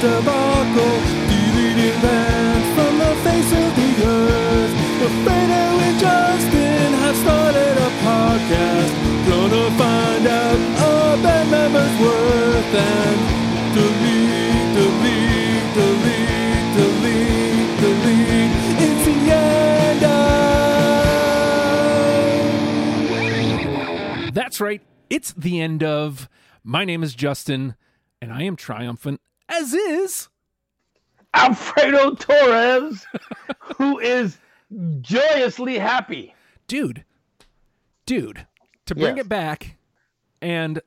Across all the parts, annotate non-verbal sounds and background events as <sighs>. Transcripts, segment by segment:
debacle, from the face of the earth. Justin have started a podcast. Gonna find out band member's worth and delete, delete, delete, delete, delete. It's the end of. That's right. It's the end of. My name is Justin, and I am triumphant, as is. Alfredo Torres, who is joyously happy. Dude, dude, to bring Yes. it back and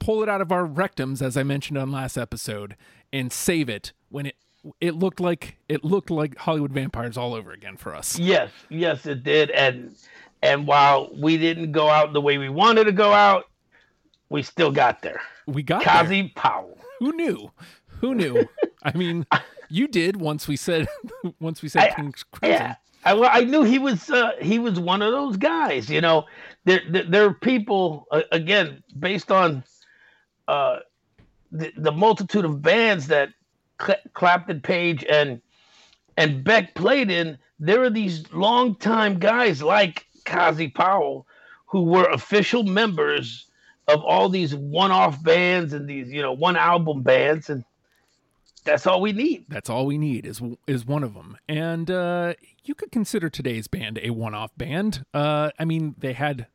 pull it out of our rectums, as I mentioned on last episode, and save it when it it looked like it looked like Hollywood vampires all over again for us. Yes, yes, it did. And and while we didn't go out the way we wanted to go out, we still got there. We got there. Cozy Powell. Who knew? Who knew? I mean, you did once we said <laughs> once we said I- Crimson. Yeah, I, well, I knew he was uh, he was one of those guys. You know, there there, there are people uh, again based on uh, the the multitude of bands that Cl- Clapton, Page, and and Beck played in. There are these longtime guys like Cozy Powell who were official members of all these one-off bands and these you know one album bands and that's all we need That's all we need is is one of them, and uh, you could consider today's band a one-off band. Uh, I mean, they had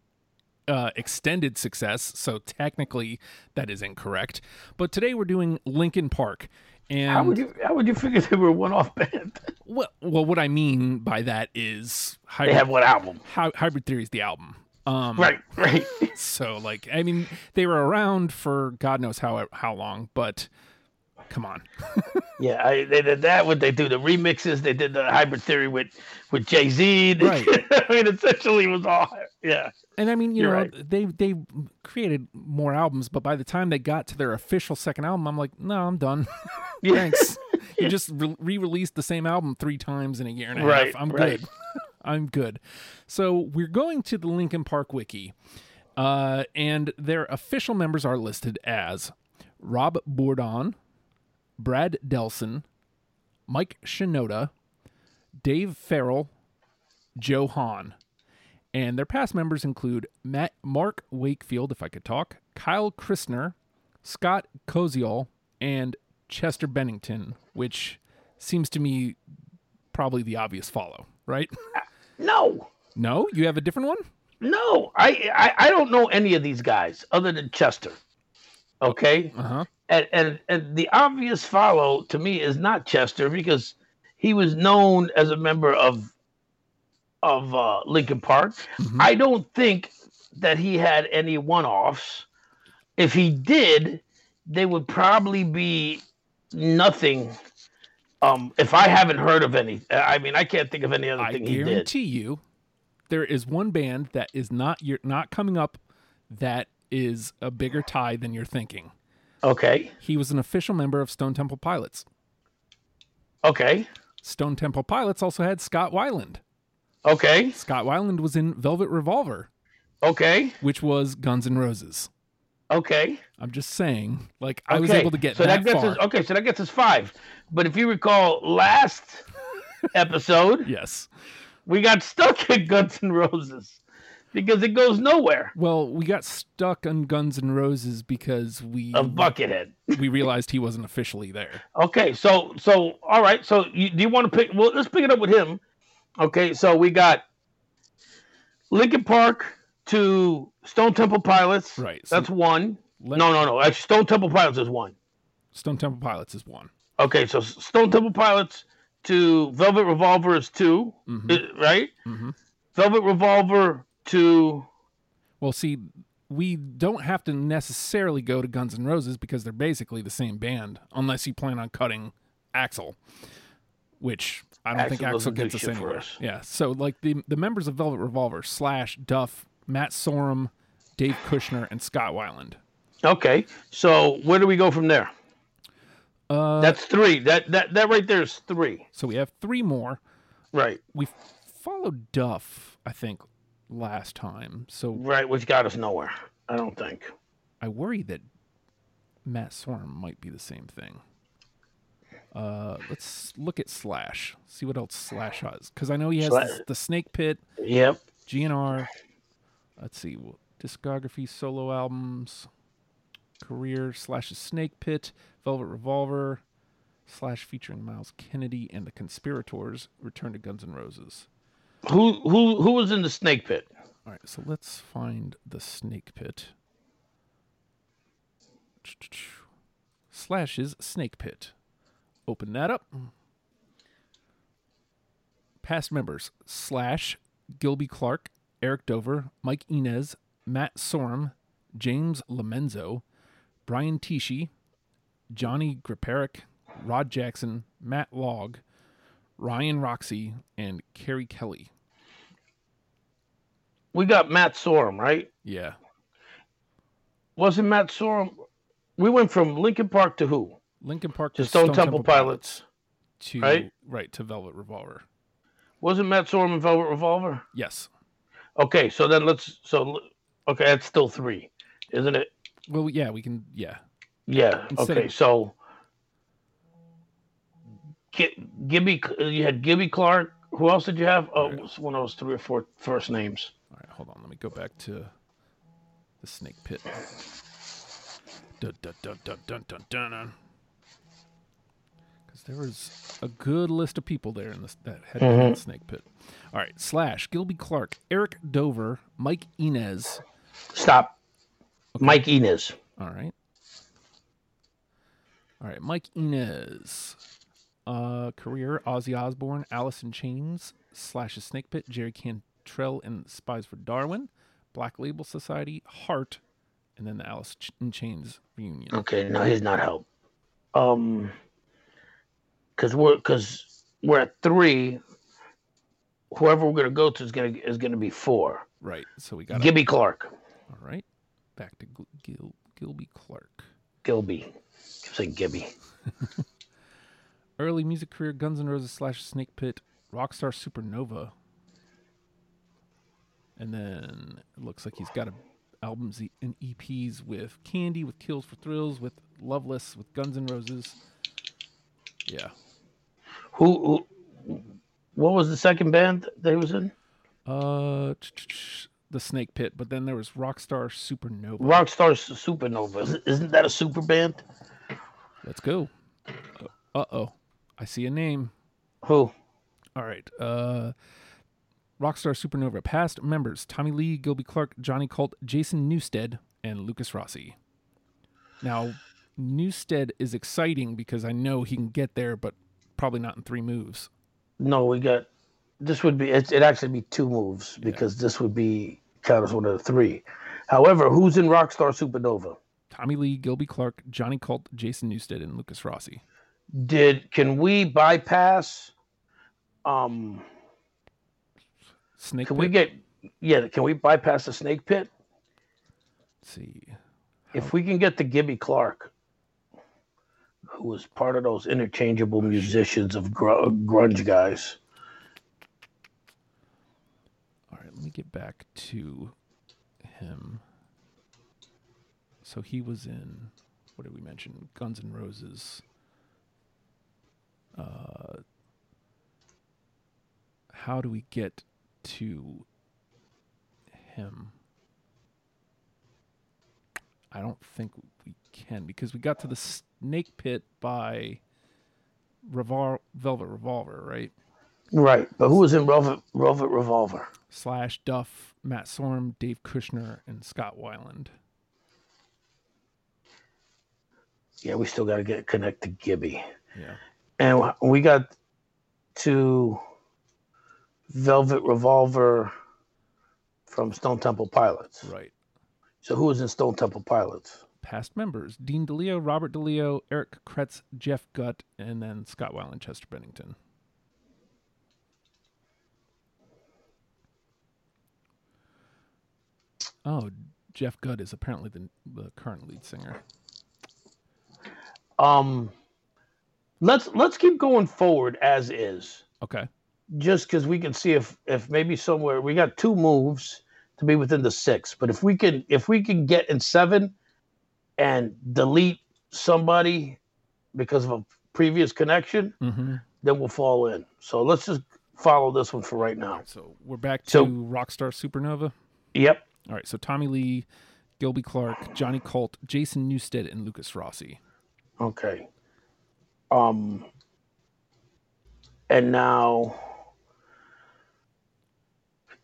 uh, extended success, so technically that is incorrect. But today we're doing Linkin Park, and how would you how would you figure they were a one-off band <laughs> well, well, what I mean by that is they hybrid, have one album Hy- hybrid Theory is the album. Um, right right <laughs> So, like, I mean, they were around for God knows how how long, but come on. <laughs> yeah I, they did that what they do the remixes they did the hybrid theory with with jay-z <laughs> Right. i mean essentially it was all yeah And I mean, you You're know, right. they they created more albums, but by the time they got to their official second album, I'm like, no, I'm done. <laughs> Yeah. Thanks. You just re- re-released the same album three times in a year and a Right, half. I'm right. good. I'm good. So we're going to the Linkin Park wiki, uh, and their official members are listed as Rob Bourdon, Brad Delson, Mike Shinoda, Dave Farrell, Joe Hahn. And their past members include Matt, Mark Wakefield, if I could talk, Kyle Christener, Scott Koziol, and Chester Bennington, which seems to me probably the obvious follow, right? <laughs> no no, you have a different one? no I, I i don't know any of these guys other than chester okay Uh huh. And, and and the obvious follow to me is not Chester because he was known as a member of of uh, Linkin Park. Mhm. I don't think that he had any one-offs. If he did, they would probably be nothing. Um, if I haven't heard of any, I mean, I can't think of any other I thing he did. guarantee you, there is one band that is not you're not coming up that is a bigger tie than you're thinking. Okay, He was an official member of Stone Temple Pilots. okay, Stone Temple Pilots also had Scott Weiland. okay, Scott Weiland was in Velvet Revolver, okay, which was Guns N' Roses. okay. I'm just saying, like I was able to get so that, gets far. Us, okay, so that gets us five. But if you recall last <laughs> episode, Yes. we got stuck at Guns N' Roses because it goes nowhere Well, we got stuck on Guns N' Roses because we of Buckethead. we realized he wasn't officially there. Okay, so so all right, so you, do you want to pick? Well, let's pick it up with him. Okay, so we got Linkin Park to Stone Temple Pilots. Right, so- That's one. Let- No, no, no. Actually, Stone Temple Pilots is one. Stone Temple Pilots is one. Okay, so Stone Temple Pilots to Velvet Revolver is 2 Mhm. uh, right? Mhm. Velvet Revolver to Well, see, we don't have to necessarily go to Guns N' Roses because they're basically the same band, unless you plan on cutting Axl, which I don't think Axl Axel gets us anywhere. us. Yeah, so like the the members of Velvet Revolver slash Duff, Matt Sorum, Dave Kushner, and Scott Weiland. Okay, so where do we go from there? Uh, That's three. That that that right there is three. so we have three more. Right, We followed Duff, I think, last time. So right, which got us nowhere. I don't think. I worry that Matt Sorum might be the same thing. Uh, let's look at Slash. See what else Slash has, because I know he has Slash- the, Snake Pit, Yep. GNR. Let's see, discography, solo albums, career slash Snake Pit, Velvet Revolver, slash featuring Myles Kennedy and the Conspirators, Return to Guns N' Roses. Who who who was in the snake pit? All right, so let's find the Snake Pit. Slashes Snake Pit. Open that up. Past members Slash, Gilby Clarke, Eric Dover, Mike Inez, Matt Sorum, James Lomenzo, Brian Tichy, Johnny Griparic, Rod Jackson, Matt Laug, Ryan Roxie, and Keri Kelli. We got Matt Sorum, right? Yeah. Wasn't Matt Sorum? We went from Linkin Park to who? Linkin Park To Stone, Temple, Pilots. to right? right to Velvet Revolver. Wasn't Matt Sorum in Velvet Revolver? Yes. Okay, so then let's so okay, that's still three, isn't it? Well, yeah, we can. Yeah, Yeah. Instead okay, of- so Gibby, uh, you had Gibby Clark. Who else did you have? Oh, it was one of those three or four first names. All right, hold on. Let me go back to the snake pit. Dun dun dun dun dun dun dun. Because there was a good list of people there in this that had been in the mm-hmm. snake pit. All right, slash Gilby Clarke, Eric Dover, Mike Inez. Stop. Mike Inez. All right. All right, Mike Inez. Uh, career Ozzy Osbourne, Alice in Chains, Slash a Snake Pit, Jerry Cantrell and Spies for Darwin, Black Label Society, Heart, and then the Alice in Chains reunion. Okay, no, he's not help. Um, because we're because we're at three. Whoever we're gonna go to is gonna is gonna be four. Right. So we got. Gibby Clark, All right. Back to Gil- Gil- Gilby Clarke. Gilby. Keep saying Gibby. <laughs> Early music career: Guns N' Roses slash Snake Pit, Rockstar Supernova, and then it looks like he's got a, albums and EPs with Candy, with Kills for Thrills, with Loveless, with Guns N' Roses. Yeah. Who, who? What was the second band that he was in? Uh, the Snake Pit, but then there was Rockstar Supernova. Rockstar Supernova. Isn't- Isn't that a super band? Let's go. Uh oh, I see a name. Who? All right. Uh, Rockstar Supernova. Past members Tommy Lee, Gilby Clarke, Johnny Colt, Jason Newsted, and Lukas Rossi. Now, Newsted is exciting because I know he can get there, but probably not in three moves. No, we got. This would be. It, it'd actually be two moves because this would be count as one of the three. However, who's in Rockstar Supernova? Tommy Lee, Gilby Clarke, Johnny Colt, Jason Newsted, and Lukas Rossi. Did can we bypass? Um, Snake can Pit. we get? Yeah, can we bypass the snake pit? Let's see. If we can get the Gibby Clark, who was part of those interchangeable musicians of gr- grunge guys. All right, let me get back to him. So he was in what did we mention? Guns and Roses. Uh, how do we get to him? I don't think we can because we got to the Snake Pit by Revol- Velvet Revolver, right? Right, but who was in Velvet, Velvet Revolver? Slash Duff, Matt Sorum, Dave Kushner, and Scott Weiland. Yeah, we still got to get connect to Gibby. Yeah. And we got to Velvet Revolver from Stone Temple Pilots. Right. So who was in Stone Temple Pilots? Past members Dean DeLeo, Robert DeLeo, Eric Kretz, Jeff Gutt, and then Scott Weiland, Chester Bennington. Oh, Jeff Gutt is apparently the, the current lead singer. Um, let's let's keep going forward as is, Okay. just because we can see if if maybe somewhere we got two moves to be within the six, but if we can if we can get in seven and delete somebody because of a previous connection, Mm-hmm. then we'll fall in. So let's just follow this one for right now. So we're back to So- Rockstar Supernova. Yep. All right. So Tommy Lee, Gilby Clarke, Johnny Colt, Jason Newsted, and Lukas Rossi. Okay. Um. And now,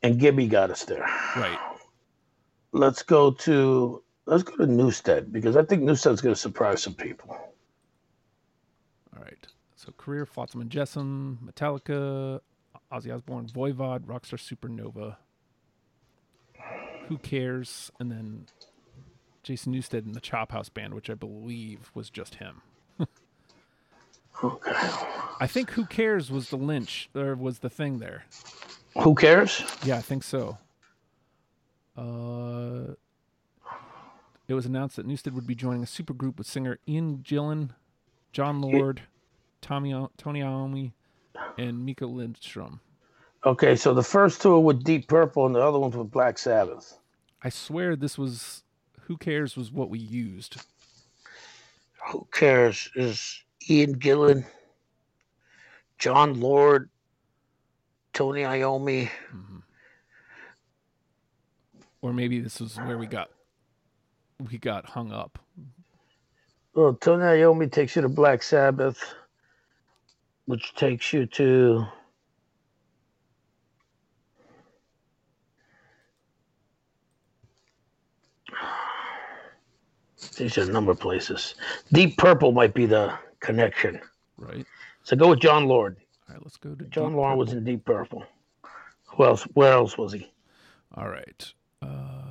and Gibby got us there. Right. Let's go to let's go to Newsted because I think Newsted's going to surprise some people. All right. So career Flotsam and Jetsam, Metallica, Ozzy Osbourne, Voivod, Rockstar Supernova. Who cares? And then Jason Newsted and the Chop House Band, which I believe was just him. Okay. I think Who Cares was the Lynch, or was the thing there. Who cares? Yeah, I think so. Uh, it was announced that Newsted would be joining a supergroup with singer Ian Gillan, Jon Lord, Tommy Tony Iommi, and Mika Lindstrom. Okay, so the first two are with Deep Purple and the other one's with Black Sabbath. I swear this was Who Cares was what we used. Who cares? Is Ian Gillan, Jon Lord, Tony Iommi. Mm-hmm. Or maybe this is where we got we got hung up. Well, Tony Iommi takes you to Black Sabbath, which takes you to. These are a number of places. Deep Purple might be the connection. Right. So go with Jon Lord. All right, let's go to Jon Lord was in Deep Purple. Who else? Where else was he? All right. Uh.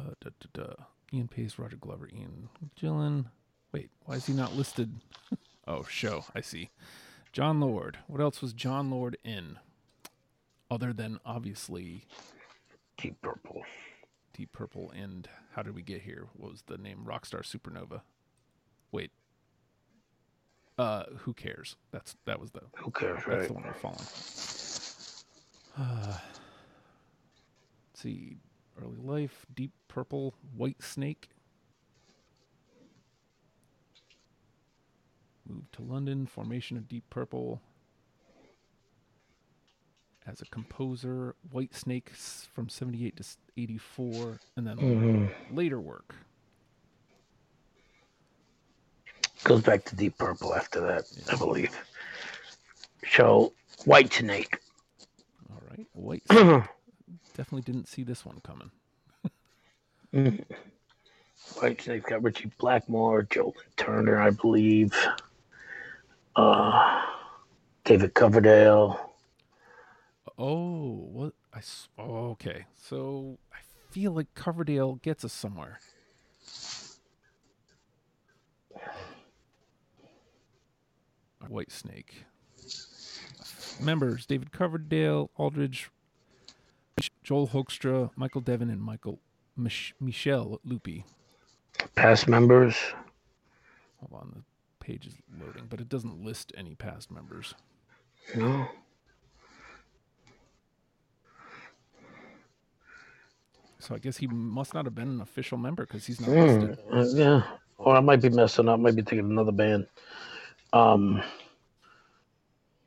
Ian Pace, Roger Glover, Ian Gillan. Wait, why is he not listed? <laughs> oh, show. I see. Jon Lord. What else was Jon Lord in? Other than obviously Deep Purple. Deep Purple and how did we get here? What was the name? Rockstar Supernova. Wait. Uh, who cares? That's that was the Who cares, That's right? the one we're following. Uh, <sighs> let's see. Early life, deep purple, white snake. Moved to London, formation of deep purple. As a composer, White Snake from 78 to 84, and then Mm-hmm. later work. Goes back to Deep Purple after that, I believe. So White Snake. All right. White <clears throat> Snake. Definitely didn't see this one coming. <laughs> White Snake's got Ritchie Blackmore, Joe Turner, I believe. Uh, David Coverdale. Oh, what? I oh, okay. So I feel like Coverdale gets us somewhere. White Snake. Members: David Coverdale, Aldridge, Joel Hoekstra, Michael Devin, and Michael Mich- Michele Luppi. Past members. Hold on, the page is loading, but it doesn't list any past members. No. So I guess he must not have been an official member because he's not Hmm, listed. yeah. Or I might be messing up. Might be thinking another band. Um,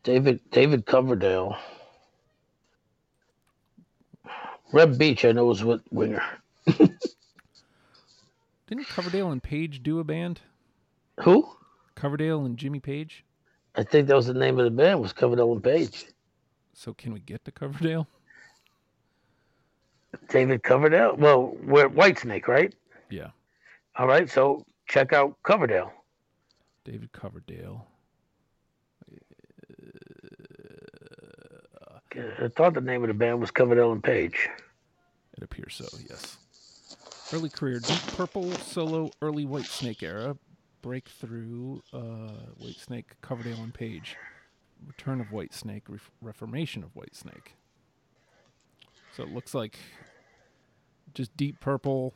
David David Coverdale. Reb Beach, I know was with Winger. <laughs> Didn't Coverdale and Page do a band? Who? Coverdale and Jimmy Page. I think that was the name of the band. Was Coverdale and Page. So can we get to Coverdale? David Coverdale. Well, we're Whitesnake, right? Yeah, All right. So check out Coverdale. David Coverdale. I thought the name of the band was Coverdale and Page. It appears so. Yes. Early career: Deep Purple solo, early White Snake era, breakthrough. Uh, White Snake, Coverdale and Page. Return of White Snake, ref- reformation of White Snake. So it looks like just Deep Purple,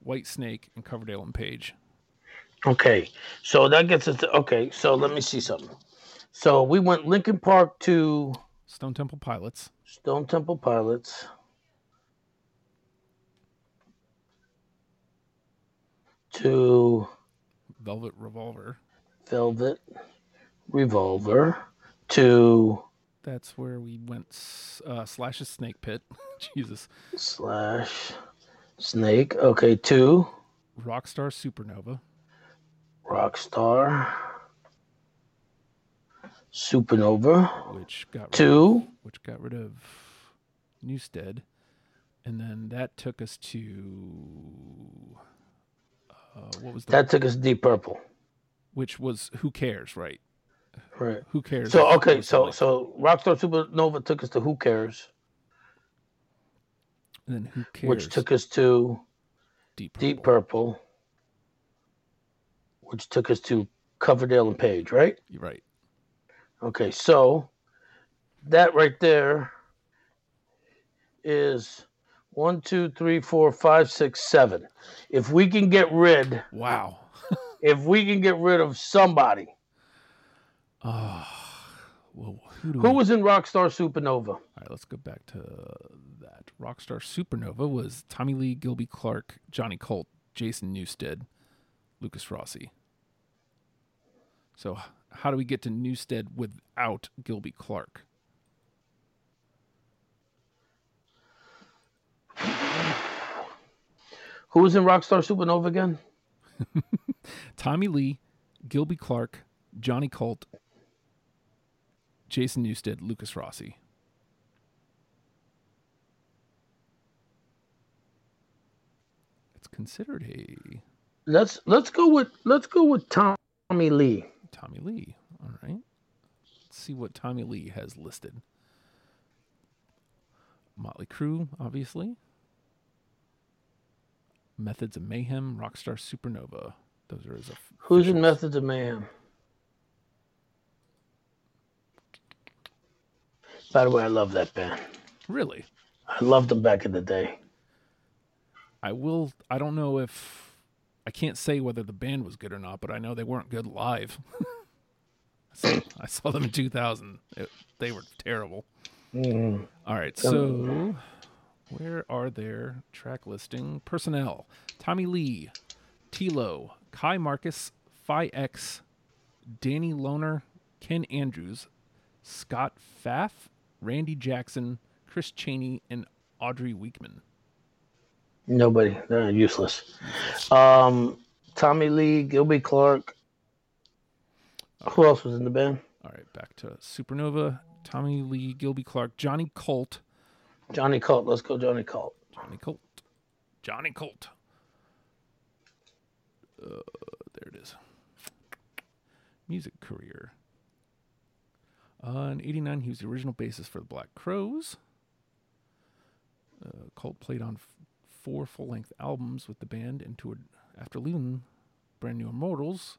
White Snake, and Coverdale and Page. Okay, so that gets us to okay. So let me see something. So we went Linkin Park to Stone Temple Pilots. Stone Temple Pilots. To Velvet Revolver. Velvet Revolver to That's where we went. Uh, Slash's Snake Pit. <laughs> Jesus. slash Snake. Okay, to Rockstar Supernova. Rockstar Supernova which got rid to of, which got rid of Newsted, and then that took us to uh, what was the that took us Deep Purple. which was Who Cares, right? Right. Who cares? So okay, so like- so Rockstar Supernova took us to Who Cares, and then Who Cares? which took us to Deep Purple. Deep Purple, which took us to Coverdale and Page, right? You're right. Okay, so that right there is one, two, three, four, five, six, seven. If we can get rid, Wow. <laughs> if we can get rid of somebody, Oh, well, who do who we? was in Rockstar Supernova? All right, let's go back to that. Rockstar Supernova was Tommy Lee, Gilby Clarke, Johnny Colt, Jason Newsted, Lukas Rossi. So, how do we get to Newsted without Gilby Clarke? Who was in Rockstar Supernova again? <laughs> Tommy Lee, Gilby Clarke, Johnny Colt, Jason Newsted, Lukas Rossi. It's considered a Let's let's go with let's go with Tommy Lee. Tommy Lee. All right. Let's see what Tommy Lee has listed. Motley Crue, obviously. Methods of Mayhem, Rockstar Supernova. Those are his. Who's in. Methods of Mayhem? By the way, I love that band. Really? I loved them back in the day. I will. I don't know if. I can't say whether the band was good or not, but I know they weren't good live. <laughs> I, saw, I saw them in 2000. It- they were terrible. Mhm. All right, so where are their track listing personnel? Tommy Lee, Tilo, Kai Marcus, Phi X, Danny Lohner, Ken Andrews, Scott Pfaff, Randy Jackson, Chris Cheney, and Audrey Weekman. Nobody. They're useless. Um, Tommy Lee, Gilby Clarke. Who else was in the band? All right, back to Supernova. Tommy Lee, Gilby Clarke, Johnny Colt, Johnny Colt. Let's go, Johnny Colt. Johnny Colt, Johnny Colt. Uh, there it is. Music career. Uh, in '89, he was the original bassist for the Black Crowes. Uh, Colt played on f- four full-length albums with the band and toured after leaving Brand New Immortals.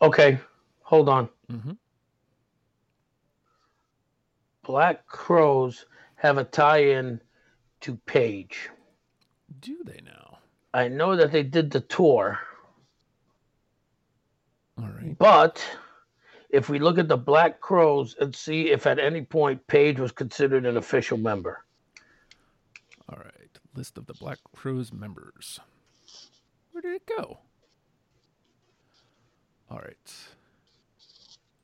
Okay, hold on. Mm-hmm. Black Crowes have a tie-in to Page. Do they now? I know that they did the tour, All right. but if we look at the Black Crowes and see if at any point Page was considered an official member. List of the Black Crowes members. Where did it go? All right.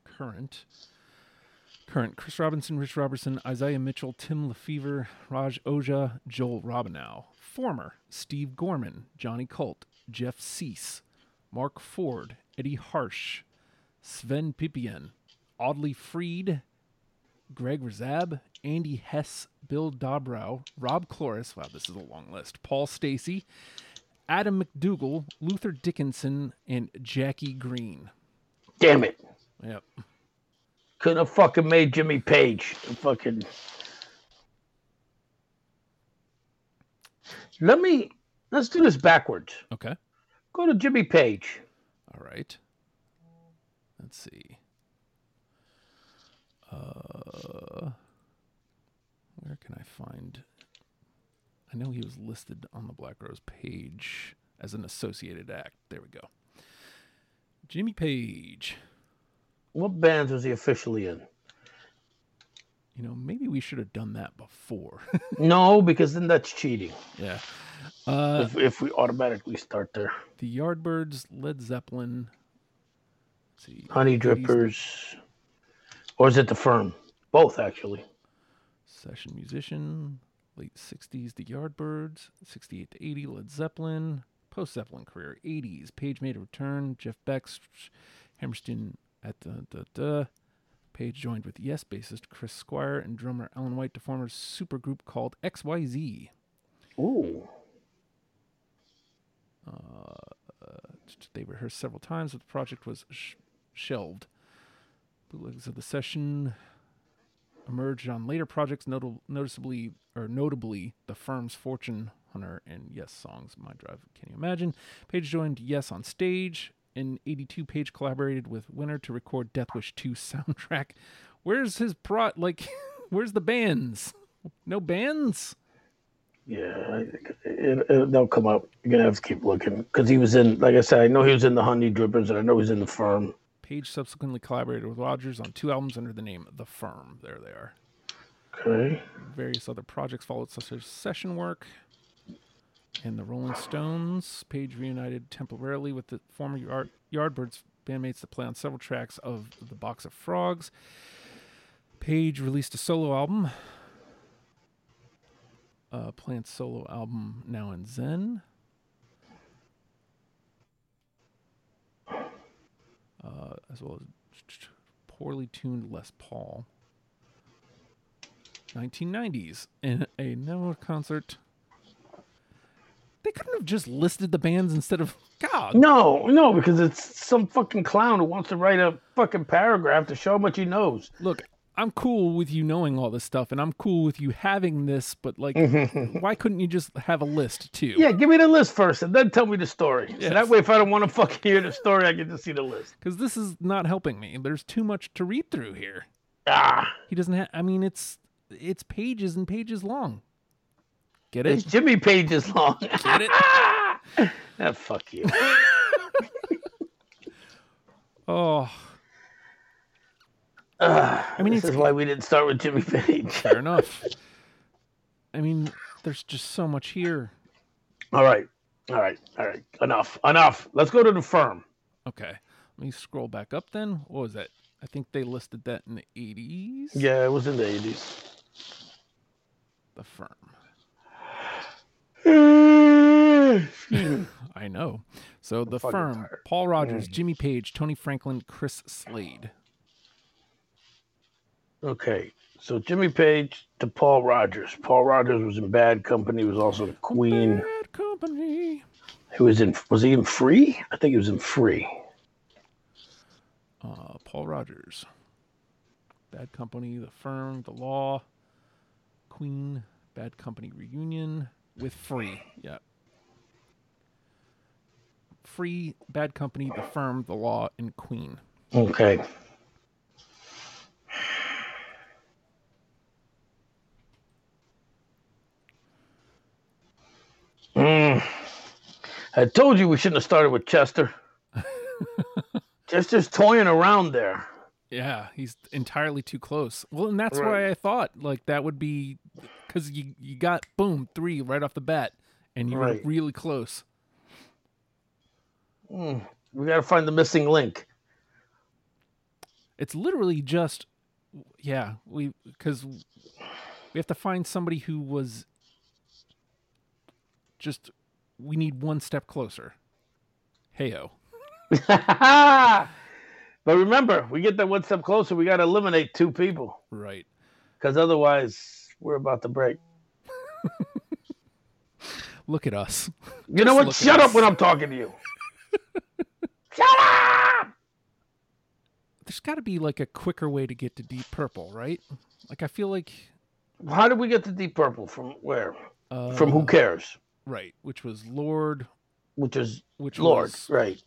Current. Current Chris Robinson, Rich Robertson, Isaiah Mitchell, Tim Lefevre, Raj Oja, Joel Robinow. Former Steve Gorman, Johnny Colt, Jeff Cease, Mark Ford, Eddie Harsch, Sven Pipien, Audley Freed, Greg Rzab, Andy Hess, Bill Dobrow, Rob Clores, wow, this is a long list, Paul Stacey, Adam McDougall, Luther Dickinson, and Jackie Greene. Damn it. Yep. Couldn't have fucking made Jimmy Page. Fucking. Let me. Let's do this backwards. Okay. Go to Jimmy Page. All right. Let's see. Uh, where can I find? I know he was listed on the Black Rose page as an associated act. There we go. Jimmy Page. What bands was he officially in? You know, maybe we should have done that before. <laughs> No, because then that's cheating. yeah. Uh, If, if we automatically start there. the Yardbirds, Led Zeppelin, see. Honey 80s Drippers, or is it the firm? Both actually. Session musician. Late 60s, The Yardbirds. 68 to 80, Led Zeppelin. Post Zeppelin career. 80s, Page made a return. Jeff Beck, Hammerstein at the. the, the. Page joined with Yes bassist Chris Squire and drummer Alan White to form a supergroup called XYZ. Ooh. Uh, they rehearsed several times, but the project was sh- shelved. Bootlegs of the session emerged on later projects, notal- noticeably or notably the firm's Fortune Hunter and Yes songs. My Drive, can you imagine? Page joined Yes on stage. In '82, Page collaborated with Winter to record Death Wish 2 <laughs> soundtrack. Where's his pro? Like, <laughs> where's the bands? No bands. Yeah, it, they'll come up. You're gonna have to keep looking because he was in. Like I said, I know he was in the Honey Drippers, and I know he's in the firm. Page subsequently collaborated with Rodgers on two albums under the name The Firm. There they are. Okay. Various other projects followed, such as session work and the Rolling Stones. Page reunited temporarily with the former Yard- Yardbirds bandmates to play on several tracks of The Box of Frogs. Page released a solo album, uh, Plant's solo album, Now and Zen. Uh, as well as poorly tuned Les Paul. 1990s in a no concert. They couldn't have just listed the bands instead of God. No, no, because it's some fucking clown who wants to write a fucking paragraph to show how much he knows. Look, I'm cool with you knowing all this stuff, and I'm cool with you having this, but like, <laughs> why couldn't you just have a list too? Yeah, give me the list first, and then tell me the story. So that way, if I don't want to fucking hear the story, I get to see the list. Because this is not helping me. There's too much to read through here. Ah, He doesn't have. I mean, it's it's pages and pages long. Get it? it's it? Jimmy Page's long. Get it? <laughs> ah, fuck you. <laughs> Oh, I mean, this it's- is why we didn't start with Jimmy Page. <laughs> fair enough. I mean, there's just so much here. All right, all right, all right. Enough, enough. Let's go to the firm. Okay, let me scroll back up then. What was that? I think they listed that in the 80s. Yeah, it was in the eighties. The firm. <sighs> <laughs> I know. So the firm: tired. Mm. Paul Rodgers, Jimmy Page, Tony Franklin, Chris Slade. Okay, so Jimmy Page to Paul Rodgers. Paul Rodgers was in Bad Company. He Was also the Queen. Bad Company. He was in. Was he in Free? I think he was in Free. Uh, Paul Rodgers. Bad Company, The Firm, The Law, Queen, Bad Company Reunion with Free. Yeah. Free, Bad Company, The Firm, The Law, and Queen. Okay. Mm. I told you we shouldn't have started with Chester. <laughs> Chester's toying around there. Yeah, he's entirely too close. Well, and that's Right. why I thought like that would be because you you got boom three right off the bat, and you were Right. really close. We got to find the missing link. It's literally just yeah we because we have to find somebody who was just we need one step closer. Heyo. <laughs> but remember, we get that one step closer. We got to eliminate two people Right. because otherwise we're about to break. <laughs> Look at us. You know what? Shut up us. when I'm talking to you. <laughs> Shut up! There's got to be like a quicker way to get to Deep Purple, right? Like I feel like How did we get to Deep Purple? From where? uh, From Who Cares? Right, which was Lord, Which is which Lord, was, right?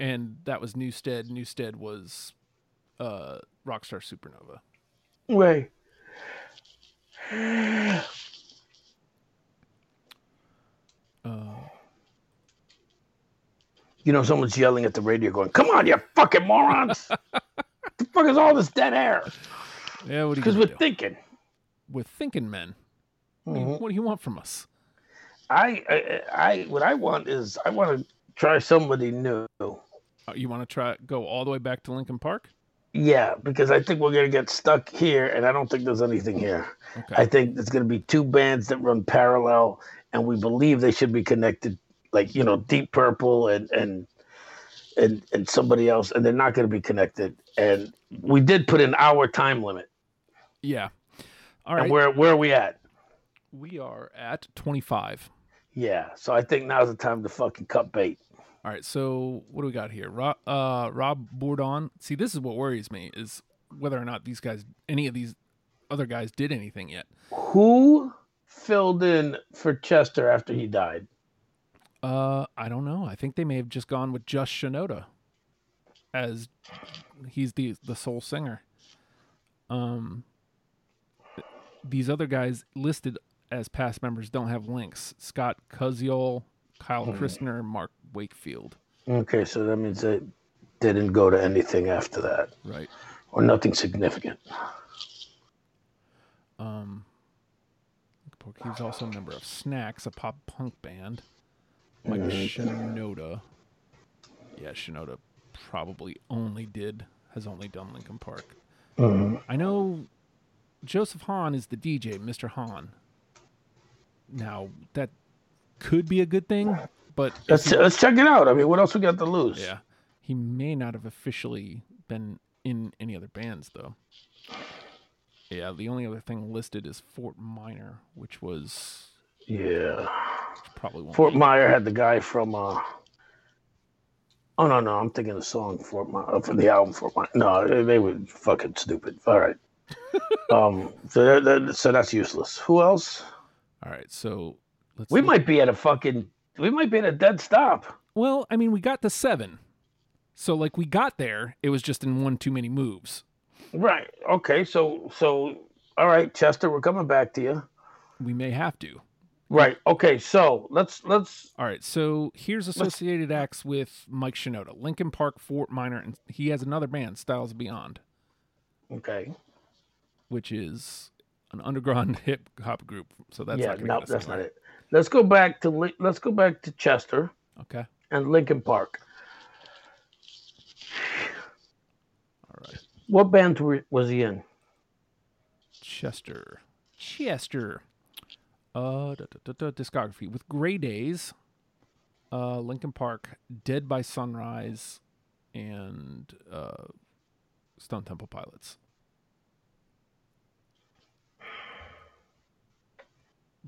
and that was Newsted. Newsted was uh, Rockstar Supernova. Right. Uh, You know, someone's yelling at the radio, going, "Come on, you fucking morons! <laughs> the fuck is all this dead air?" yeah, what do you Because we're do? thinking. We're thinking men. What do you- Mhm. What do you want from us? I, I, I, what I want is, I want to try somebody new. Uh, you want to try go all the way back to Linkin Park? Yeah, because I think we're gonna get stuck here, and I don't think there's anything here. Okay. I think there's gonna be two bands that run parallel, and we believe they should be connected, like you know, Deep Purple and and and and somebody else, and they're not gonna be connected. And we did put an hour time limit. yeah. All right. And where where are we at? We are at 25. Yeah, so I think now's the time to fucking cut bait. All right. So what do we got here? Rob, uh, Rob Bourdon. See, this is what worries me is whether or not these guys, any of these other guys, did anything yet. Who filled in for Chester after he died? Uh, I don't know. I think they may have just gone with just Shinoda as he's the the sole singer. Um, these other guys listed as past members don't have links. Scott Koziol, Kyle hmm. Christener, Mark Wakefield. Okay, so that means they didn't go to anything after that, Right. or nothing significant. Um, he was also a member of Snacks, a pop punk band. Mike mm-hmm. Shinoda. Yeah, Shinoda probably only did has only done Linkin Park. Mm-hmm. I know Joseph Hahn is the DJ, Mr. Hahn. Now that could be a good thing, but Let's he- let's check it out. I mean, what else we got to lose? yeah, he may not have officially been in any other bands though. Yeah, the only other thing listed is Fort Minor, which was yeah. probably won't Fort Meyer had the guy from. uh Oh no, no, I'm thinking the song Fort Meyer for the album Fort Meyer. No, they, they were fucking stupid. All right. <laughs> um. So that, that, so that's useless. Who else? All right, so let's. We look- might be at a fucking. We might be at a dead stop. Well, I mean, we got to seven, so like we got there. It was just in one too many moves. Right. Okay. So so. All right, Chester, we're coming back to you. We may have to. Right. Okay. So let's let's. All right, so here's associated acts with Mike Shinoda, Linkin Park, Fort Minor, and he has another band, Styles Beyond, Okay. which is an underground <laughs> hip hop group. So that's yeah. not No, that's not it. Let's go back to let's go back to Chester Okay, and Linkin Park. all right. What band was he in? Chester. Chester. Uh, da, da, da, discography with Grey Daze, uh, Linkin Park, Dead by Sunrise, and uh, Stone Temple Pilots.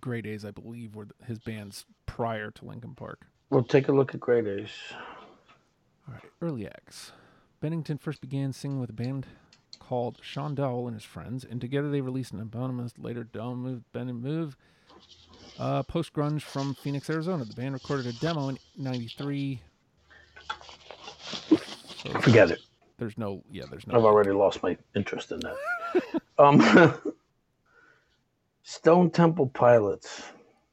Grey Daze, I believe, were his bands prior to Linkin Park. We'll take a look at Great Ace. All right, early acts. Bennington first began singing with a band called Sean Dowdell and his friends, and together they released an eponymous later Dowell Move, Bennett Move, uh, post grunge from Phoenix, Arizona. The band recorded a demo in '93. So Forget it. there's no, yeah, there's no. I've already lost my interest in that. <laughs> um, <laughs> Stone Temple Pilots.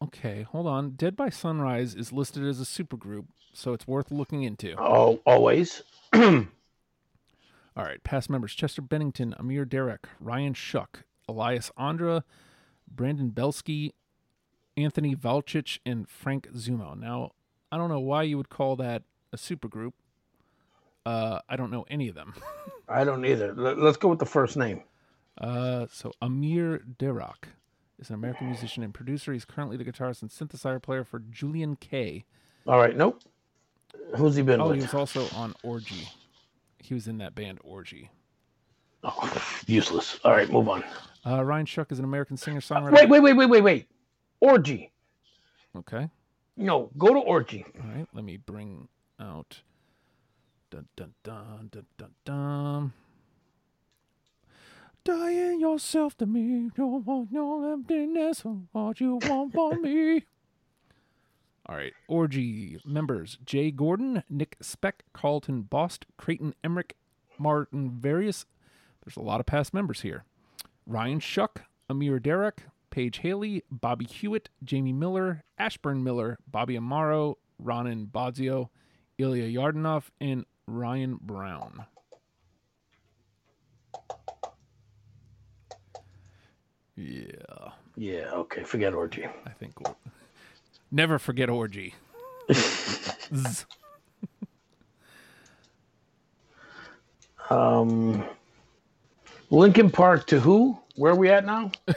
Okay, hold on. Dead by Sunrise is listed as a supergroup, so it's worth looking into. Oh, always. <clears throat> All right, past members Chester Bennington, Amir Derakh, Ryan Shuck, Elias Andra, Brandon Belsky, Anthony Valcic, and Frank Zummo. Now, I don't know why you would call that a supergroup. Uh, I don't know any of them. <laughs> I don't either. Let- Let's go with the first name. Uh, so Amir Derakh is an American musician and producer. He's currently the guitarist and synthesizer player for Julien-K. All right. Nope. Who's he been Oh, with? he was also on Orgy. He was in that band Orgy. Oh, useless. All right, move on. Uh, Ryan Shuck is an American singer-songwriter. Wait, wait, wait, wait, wait, wait. Orgy. Okay. No, go to Orgy. All right, let me bring out. Dun dun dun dun dun dun. Dying yourself to me, don't want no emptiness, what you want from me. <laughs> All right, orgy members: Jay Gordon, Nick Speck, Carlton Bost, Creighton Emmerich, Martin Various. There's a lot of past members here. Ryan Shuck, Amir Derakh, Paige Haley, Bobby Hewitt, Jamie Miller, Ashburn Miller, Bobby Amaro, Ronan Bodzio, Ilya Yardanov, and Ryan Brown. Yeah, Yeah. Okay. Forget Orgy. I think we'll <laughs> never forget orgy. <laughs> Um, Linkin Park to who? Where are we at now? <laughs>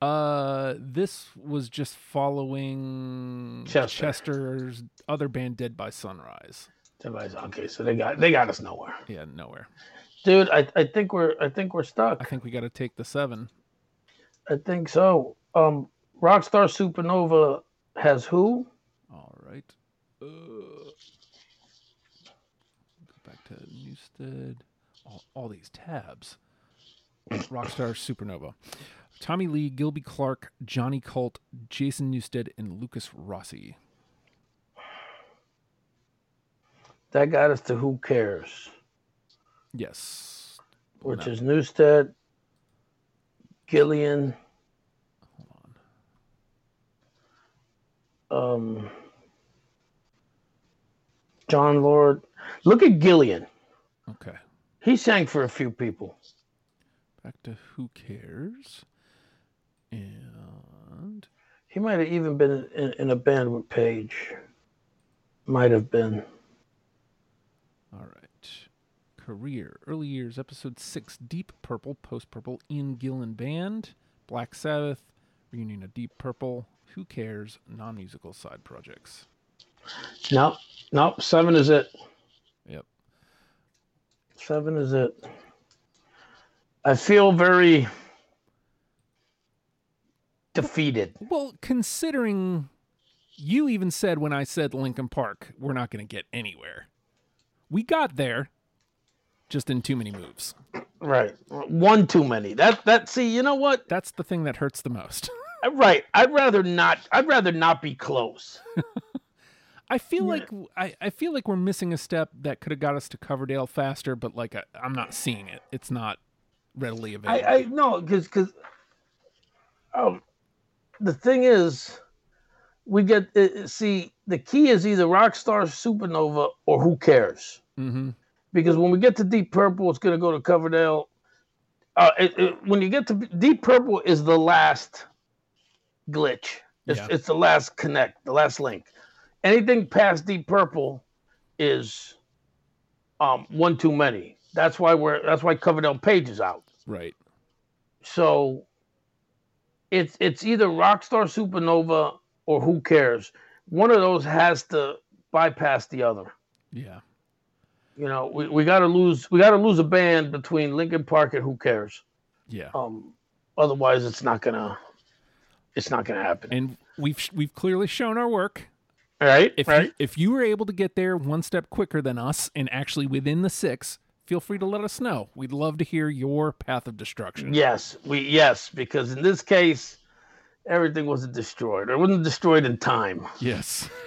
Uh, this was just following Chester. Chester's other band, Dead by Sunrise. Somebody's- Okay, so they got they got us nowhere, Yeah, nowhere. dude. I, I think we're I think we're stuck. I think we got to take the seven. I think so. Um, Rockstar Supernova has who? All right. Uh, go back to Newsted. All, all these tabs. Rockstar <laughs> Supernova. Tommy Lee, Gilby Clarke, Johnny Colt, Jason Newsted, and Lukas Rossi. That got us to Who Cares, Yes. which is Newsted, Gillan, Hold on. um, Jon Lord. Look at Gillan. Okay. He sang for a few people. Back to Who Cares. And He might have even been in, in a band with Page. Might have been. all right. Career. Early years, episode six, Deep Purple, Post Purple, Ian Gillan Band, Black Sabbath, Reunion of Deep Purple, Who Cares, non musical side projects. Nope. Nope. Seven is it. Yep. Seven is it. I feel very defeated. Well, considering you even said when I said Linkin Park, we're not going to get anywhere. We got there, just in too many moves. Right. One too many. That that see, you know what? That's the thing that hurts the most. <laughs> Right. I'd rather not I'd rather not be close. I feel like I, I feel like we're missing a step that could have got us to Coverdale faster, but like I, I'm not seeing it. It's not readily I, available. I no, because because um, the thing is, we get uh, see the key is either Rockstar Supernova or Who Cares. mm-hmm. Because when we get to Deep Purple, it's going to go to Coverdale. Uh, it, it- when you get to Deep Purple, is the last glitch. It's, Yeah. it's the last connect, the last link. Anything past Deep Purple is um, one too many. That's why we're. That's why Coverdale Page is out. Right. So it's it's either Rockstar Supernova or Who Cares. One of those has to bypass the other. Yeah. You know, we, we gotta lose we gotta lose a band between Linkin Park and Who Cares. Yeah. Um otherwise it's not gonna it's not gonna happen. And we've we've clearly shown our work. All right? If right? you, if you were able to get there one step quicker than us and actually within the six, feel free to let us know. We'd love to hear your path of destruction. yes, we yes, because in this case everything wasn't destroyed. Or it wasn't destroyed in time. Yes. <laughs>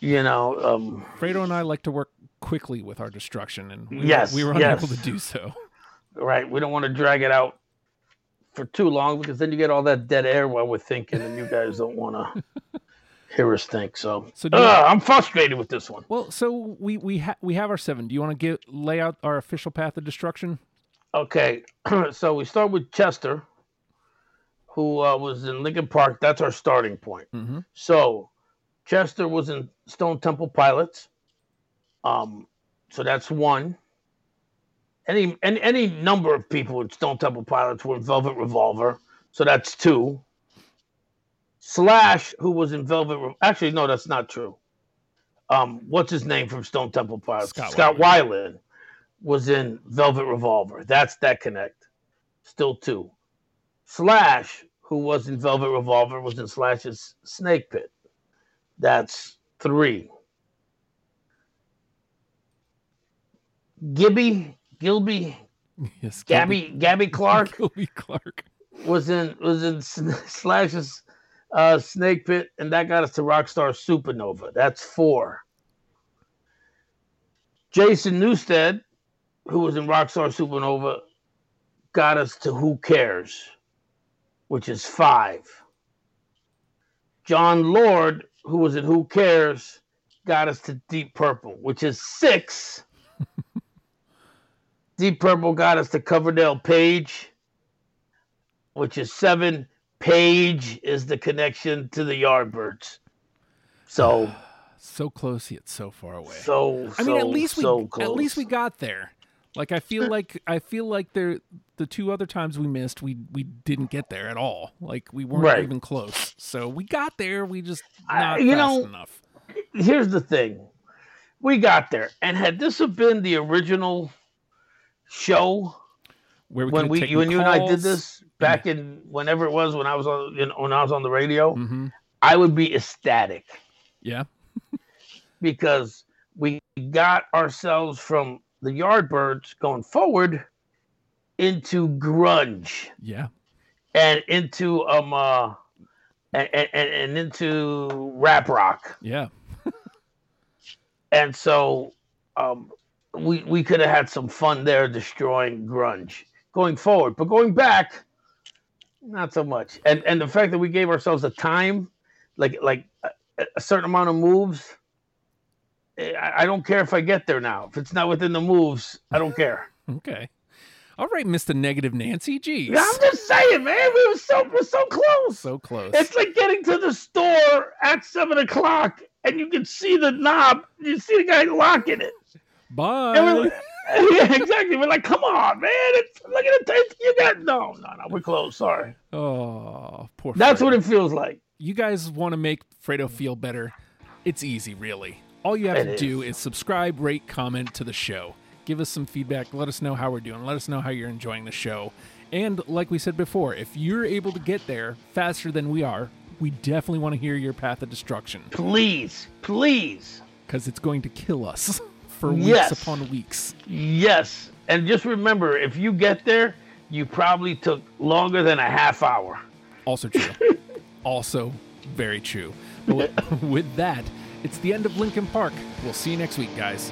You know, um Fredo and I like to work quickly with our destruction, and we, Yes, we were yes. unable to do so. right, we don't want to drag it out for too long because then you get all that dead air while we're thinking and you guys don't wanna <laughs> hear us think. So, So you- I'm frustrated with this one. Well, so we we ha- we have our seven. Do you want to get lay out our official path of destruction? Okay, <clears throat> so we start with Chester, who uh, was in Linkin Park. That's our starting point. Mm-hmm. So Chester was in Stone Temple Pilots. Um, so that's one. Any, any any number of people in Stone Temple Pilots were in Velvet Revolver. So that's two. Slash, who was in Velvet, Re- actually no, that's not true. Um, what's his name from Stone Temple Pilots? Scott Scott Weiland was in Velvet Revolver. That's that connect. Still two. Slash, who was in Velvet Revolver, was in Slash's Snake Pit. That's three. Gibby, Gilby, Yes, Gabby, Gabby Clark <laughs> Gilby Clarke. was in was in <laughs> Slash's uh, Snake Pit, and that got us to Rockstar Supernova. That's four. Jason Newsted, who was in Rockstar Supernova, got us to Who Cares, which is five. Jon Lord, who was in Who Cares, got us to Deep Purple, which is six. Deep Purple got us to Coverdale Page, which is seven. Page is the connection to the Yardbirds. So, <sighs> So close yet so far away. so, I mean, at so- least we so at least we got there. Like I feel hmm. like I feel like there the two other times we missed, we we didn't get there at all. Like we weren't Right. even close. So we got there. We just I- not you fast know, enough. Here's the thing. We got there. And had this have been the original show Where we when we taken when you and I did this back in whenever it was when I was on you know, when I was on the radio, Mhm. I would be ecstatic Yeah. <laughs> because we got ourselves from the Yardbirds going forward into grunge Yeah. and into um uh and, and, and into rap rock. Yeah. <laughs> And so um we we could have had some fun there destroying grunge going forward. But going back, not so much. And and the fact that we gave ourselves a time, like like a, a certain amount of moves. eh, I, I don't care if I get there now. If it's not within the moves, I don't care. <laughs> Okay. All right, Mr. Negative Nancy. Jeez. I'm just saying, man. We were so we're so close. so close. It's like getting to the store at seven o'clock and you can see the knob. You see the guy locking it. Bye. We're <laughs> yeah, exactly. We're like, come on, man. It's, look at the taste you got. No, no, no. We're close. Sorry. oh, poor. That's Fredo. what it feels like. you guys want to make Fredo feel better. It's easy, really. All you have It to is. do is subscribe, rate, comment to the show. Give us some feedback. Let us know how we're doing. Let us know how you're enjoying the show. And like we said before, if you're able to get there faster than we are, we definitely want to hear your path of destruction Please, please. because it's going to kill us <laughs> for weeks Yes. upon weeks. Yes. And just remember, if you get there, you probably took longer than a half hour. Also true. <laughs> also very true. But with- <laughs> with that, it's the end of Linkin Park. We'll see you next week, guys.